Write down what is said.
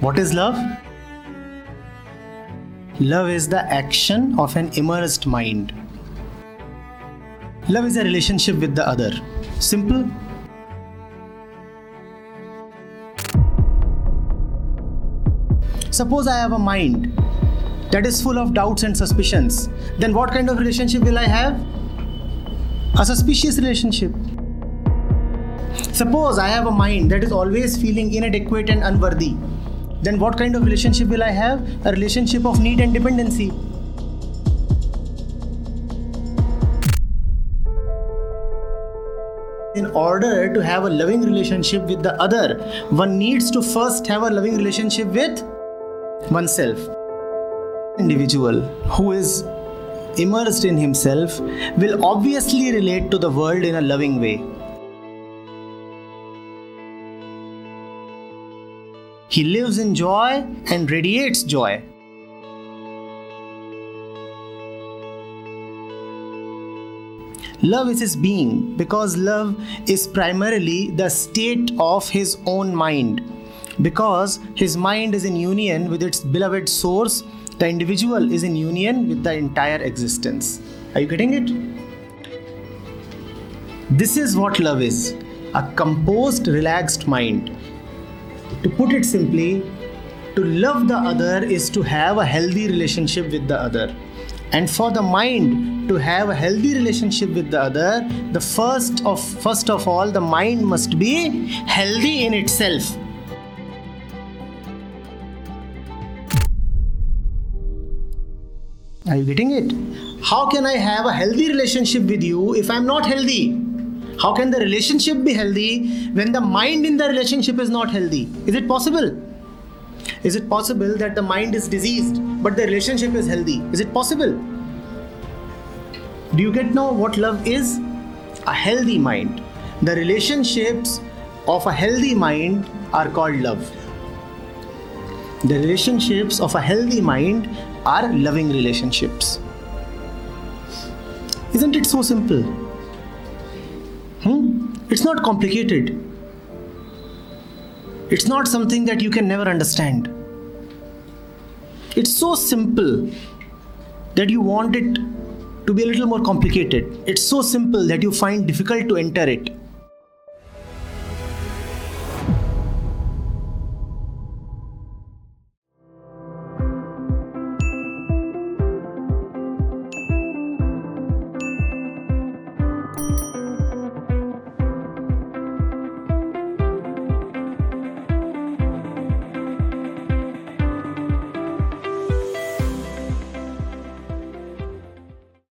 What is love? Love is the action of an immersed mind. Love is a relationship with the other. Simple. Suppose I have a mind that is full of doubts and suspicions. Then what kind of relationship will I have? A suspicious relationship. Suppose I have a mind that is always feeling inadequate and unworthy. Then what kind of relationship will I have? A relationship of need and dependency. In order to have a loving relationship with the other, one needs to first have a loving relationship with oneself. Individual who is immersed in himself will obviously relate to the world in a loving way. He lives in joy and radiates joy. Love is his being because love is primarily the state of his own mind. Because his mind is in union with its beloved source, the individual is in union with the entire existence. Are you getting it? This is what love is a composed, relaxed mind. To put it simply, to love the other is to have a healthy relationship with the other. And for the mind to have a healthy relationship with the other, the first of first of all, the mind must be healthy in itself. Are you getting it? How can I have a healthy relationship with you if I'm not healthy? How can the relationship be healthy when the mind in the relationship is not healthy? Is it possible? Is it possible that the mind is diseased but the relationship is healthy? Is it possible? Do you get now what love is? A healthy mind. The relationships of a healthy mind are called love. The relationships of a healthy mind are loving relationships. Isn't it so simple? Hmm? It's not complicated. It's not something that you can never understand. It's so simple that you want it to be a little more complicated. It's so simple that you find difficult to enter it.